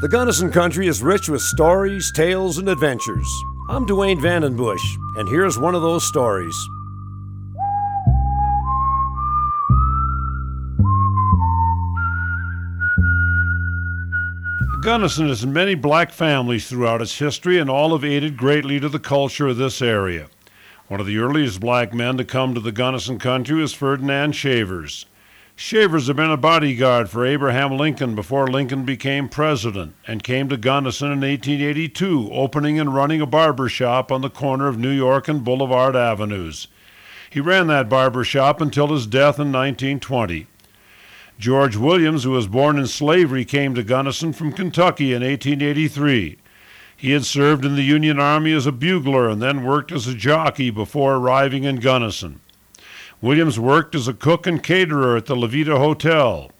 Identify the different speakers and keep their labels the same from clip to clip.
Speaker 1: The Gunnison country is rich with stories, tales, and adventures. I'm Duane Vandenbusche, and here's one of those stories.
Speaker 2: Gunnison has many black families throughout its history, and all have aided greatly to the culture of this area. One of the earliest black men to come to the Gunnison country was Ferdinand Shavers. Shavers had been a bodyguard for Abraham Lincoln before Lincoln became president and came to Gunnison in 1882, opening and running a barber shop on the corner of New York and Boulevard Avenues. He ran that barber shop until his death in 1920. George Williams, who was born in slavery, came to Gunnison from Kentucky in 1883. He had served in the Union Army as a bugler and then worked as a jockey before arriving in Gunnison. Williams worked as a cook and caterer at the La Veta Hotel.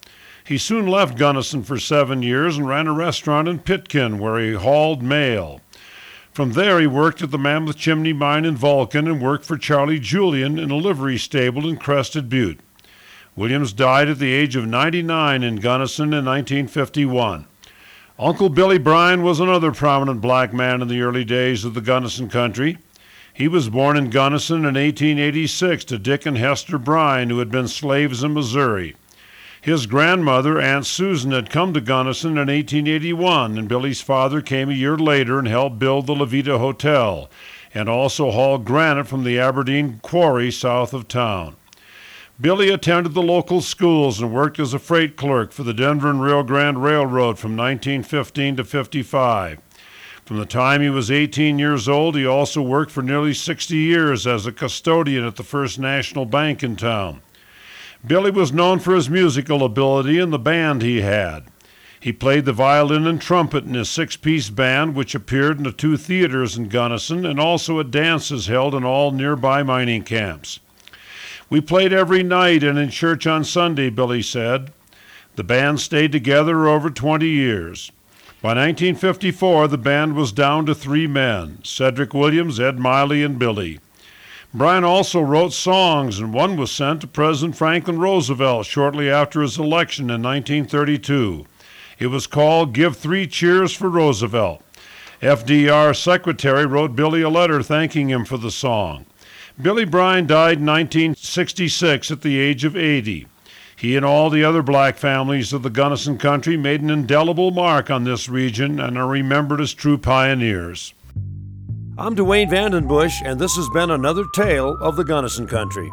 Speaker 2: He soon left Gunnison for seven years and ran a restaurant in Pitkin where he hauled mail. From there, he worked at the Mammoth Chimney Mine in Vulcan and worked for Charlie Julian in a livery stable in Crested Butte. Williams died at the age of 99 in Gunnison in 1951. Uncle Billy Bryan was another prominent black man in the early days of the Gunnison country. He was born in Gunnison in 1886 to Dick and Hester Bryan, who had been slaves in Missouri. His grandmother, Aunt Susan, had come to Gunnison in 1881, and Billy's father came a year later and helped build the La Veta Hotel and also hauled granite from the Aberdeen quarry south of town. Billy attended the local schools and worked as a freight clerk for the Denver and Rio Grande Railroad from 1915 to 55. From the time he was 18 years old, he also worked for nearly 60 years as a custodian at the First National Bank in town. Billy was known for his musical ability and the band he had. He played the violin and trumpet in his six piece band, which appeared in the two theaters in Gunnison and also at dances held in all nearby mining camps. We played every night and in church on Sunday, Billy said. The band stayed together over 20 years. By 1954, the band was down to three men Cedric Williams, Ed Miley, and Billy. Bryan also wrote songs, and one was sent to President Franklin Roosevelt shortly after his election in 1932. It was called Give Three Cheers for Roosevelt. FDR's secretary wrote Billy a letter thanking him for the song. Billy Bryan died in 1966 at the age of 80. He and all the other black families of the Gunnison country made an indelible mark on this region and are remembered as true pioneers.
Speaker 1: I'm Duane Vandenbusche, and this has been another tale of the Gunnison country.